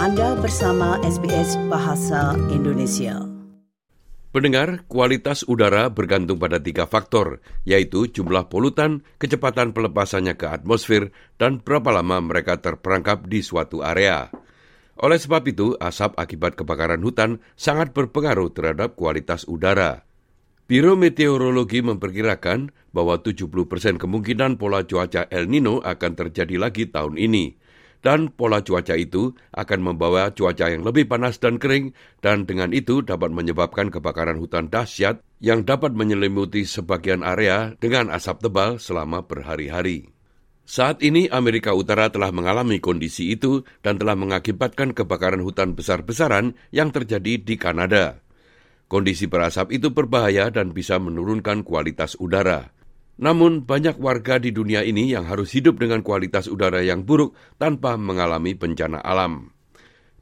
Anda bersama SBS Bahasa Indonesia. Pendengar, kualitas udara bergantung pada tiga faktor, yaitu jumlah polutan, kecepatan pelepasannya ke atmosfer, dan berapa lama mereka terperangkap di suatu area. Oleh sebab itu, asap akibat kebakaran hutan sangat berpengaruh terhadap kualitas udara. Biro Meteorologi memperkirakan bahwa 70% kemungkinan pola cuaca El Nino akan terjadi lagi tahun ini dan pola cuaca itu akan membawa cuaca yang lebih panas dan kering dan dengan itu dapat menyebabkan kebakaran hutan dahsyat yang dapat menyelimuti sebagian area dengan asap tebal selama berhari-hari. Saat ini Amerika Utara telah mengalami kondisi itu dan telah mengakibatkan kebakaran hutan besar-besaran yang terjadi di Kanada. Kondisi berasap itu berbahaya dan bisa menurunkan kualitas udara. Namun, banyak warga di dunia ini yang harus hidup dengan kualitas udara yang buruk tanpa mengalami bencana alam.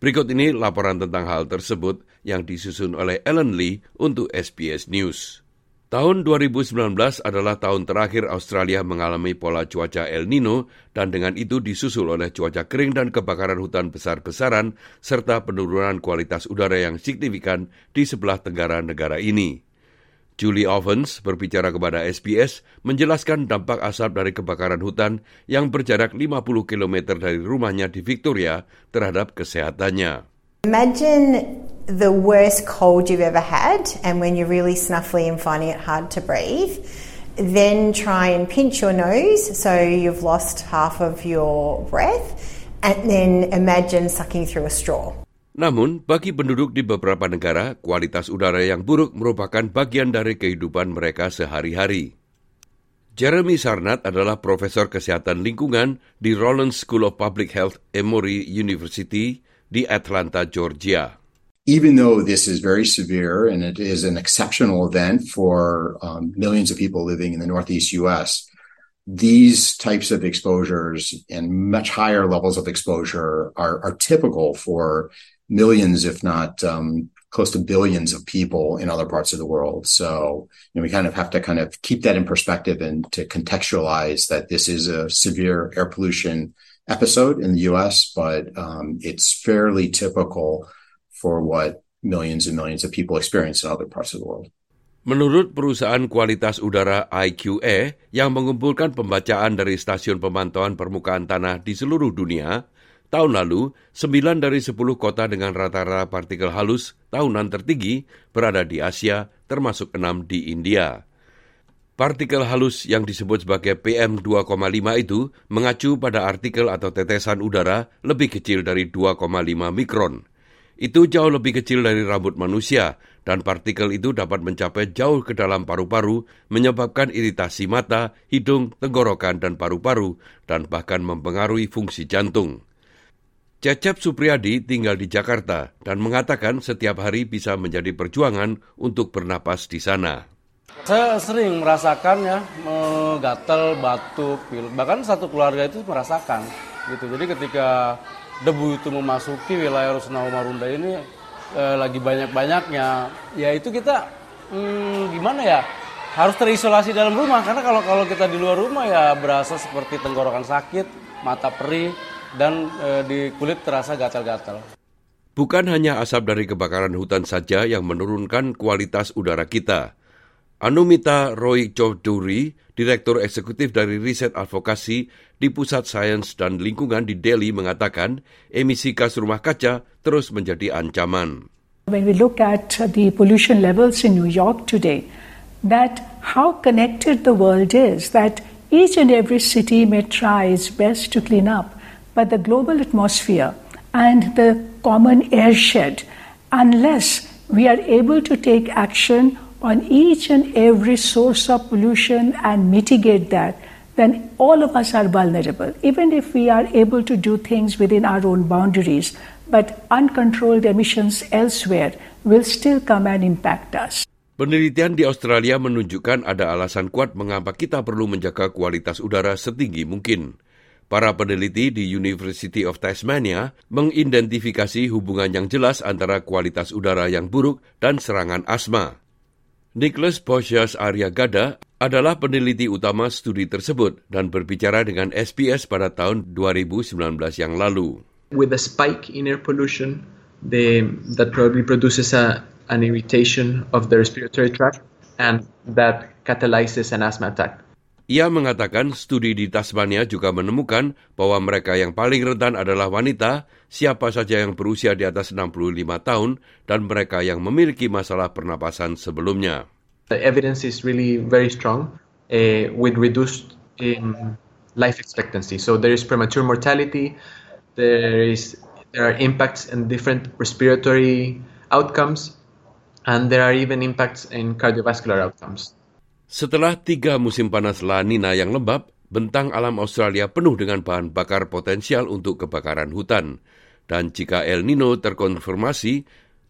Berikut ini laporan tentang hal tersebut yang disusun oleh Ellen Lee untuk SBS News. Tahun 2019 adalah tahun terakhir Australia mengalami pola cuaca El Nino dan dengan itu disusul oleh cuaca kering dan kebakaran hutan besar-besaran serta penurunan kualitas udara yang signifikan di sebelah tenggara negara ini. Julie Ovens berbicara kepada SBS menjelaskan dampak asap dari kebakaran hutan yang berjarak 50 km dari rumahnya di Victoria terhadap kesehatannya. Imagine the worst cold you've ever had and when you're really snuffly and finding it hard to breathe. Then try and pinch your nose so you've lost half of your breath and then imagine sucking through a straw. Namun, bagi penduduk di beberapa negara, kualitas udara yang buruk merupakan bagian dari kehidupan mereka sehari-hari. Jeremy Sarnat adalah profesor kesehatan lingkungan di Rollins School of Public Health Emory University di Atlanta, Georgia. Even though this is very severe and it is an exceptional event for um, millions of people living in the Northeast U.S., these types of exposures and much higher levels of exposure are, are typical for millions, if not um, close to billions of people in other parts of the world. So you know, we kind of have to kind of keep that in perspective and to contextualize that this is a severe air pollution episode in the U.S., but um, it's fairly typical for what millions and millions of people experience in other parts of the world. Menurut perusahaan kualitas udara IQE yang mengumpulkan pembacaan dari stasiun pemantauan permukaan tanah di seluruh dunia, Tahun lalu, 9 dari 10 kota dengan rata-rata partikel halus tahunan tertinggi berada di Asia, termasuk 6 di India. Partikel halus yang disebut sebagai PM2,5 itu mengacu pada artikel atau tetesan udara lebih kecil dari 2,5 mikron. Itu jauh lebih kecil dari rambut manusia, dan partikel itu dapat mencapai jauh ke dalam paru-paru, menyebabkan iritasi mata, hidung, tenggorokan, dan paru-paru, dan bahkan mempengaruhi fungsi jantung. Cecep Supriyadi tinggal di Jakarta dan mengatakan setiap hari bisa menjadi perjuangan untuk bernapas di sana. Saya sering merasakan ya, gatal, batuk, pilek. Bahkan satu keluarga itu merasakan gitu. Jadi ketika debu itu memasuki wilayah Rusunawa Marunda ini eh, lagi banyak-banyaknya, ya itu kita hmm, gimana ya? Harus terisolasi dalam rumah karena kalau kalau kita di luar rumah ya berasa seperti tenggorokan sakit, mata perih, dan e, di kulit terasa gatal-gatal. Bukan hanya asap dari kebakaran hutan saja yang menurunkan kualitas udara kita. Anumita Roy Chaudhuri, Direktur Eksekutif dari Riset Advokasi di Pusat Sains dan Lingkungan di Delhi mengatakan emisi gas rumah kaca terus menjadi ancaman. When we look at the pollution levels in New York today, that how connected the world is, that each and every city may try its best to clean up. But the global atmosphere and the common airshed unless we are able to take action on each and every source of pollution and mitigate that, then all of us are vulnerable. Even if we are able to do things within our own boundaries, but uncontrolled emissions elsewhere will still come and impact us. Penelitian di Australia menunjukkan ada alasan kuat mengapa kita perlu menjaga kualitas udara setinggi mungkin. Para peneliti di University of Tasmania mengidentifikasi hubungan yang jelas antara kualitas udara yang buruk dan serangan asma. Nicholas Bosias Arya Gada adalah peneliti utama studi tersebut dan berbicara dengan SBS pada tahun 2019 yang lalu. With a spike in air pollution, the, that probably produces a, an irritation of the respiratory tract and that catalyzes an asthma attack. Ia mengatakan studi di Tasmania juga menemukan bahwa mereka yang paling rentan adalah wanita, siapa saja yang berusia di atas 65 tahun, dan mereka yang memiliki masalah pernapasan sebelumnya. The evidence is really very strong uh, with reduced um, life expectancy. So there is premature mortality, there is there are impacts in different respiratory outcomes, and there are even impacts in cardiovascular outcomes. Setelah tiga musim panas La Nina yang lembab, bentang alam Australia penuh dengan bahan bakar potensial untuk kebakaran hutan. Dan jika El Nino terkonfirmasi,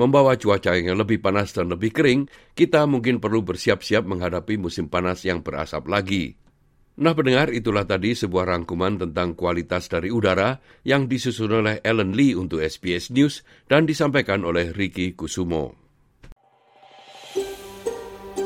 membawa cuaca yang lebih panas dan lebih kering, kita mungkin perlu bersiap-siap menghadapi musim panas yang berasap lagi. Nah pendengar, itulah tadi sebuah rangkuman tentang kualitas dari udara yang disusun oleh Ellen Lee untuk SBS News dan disampaikan oleh Ricky Kusumo.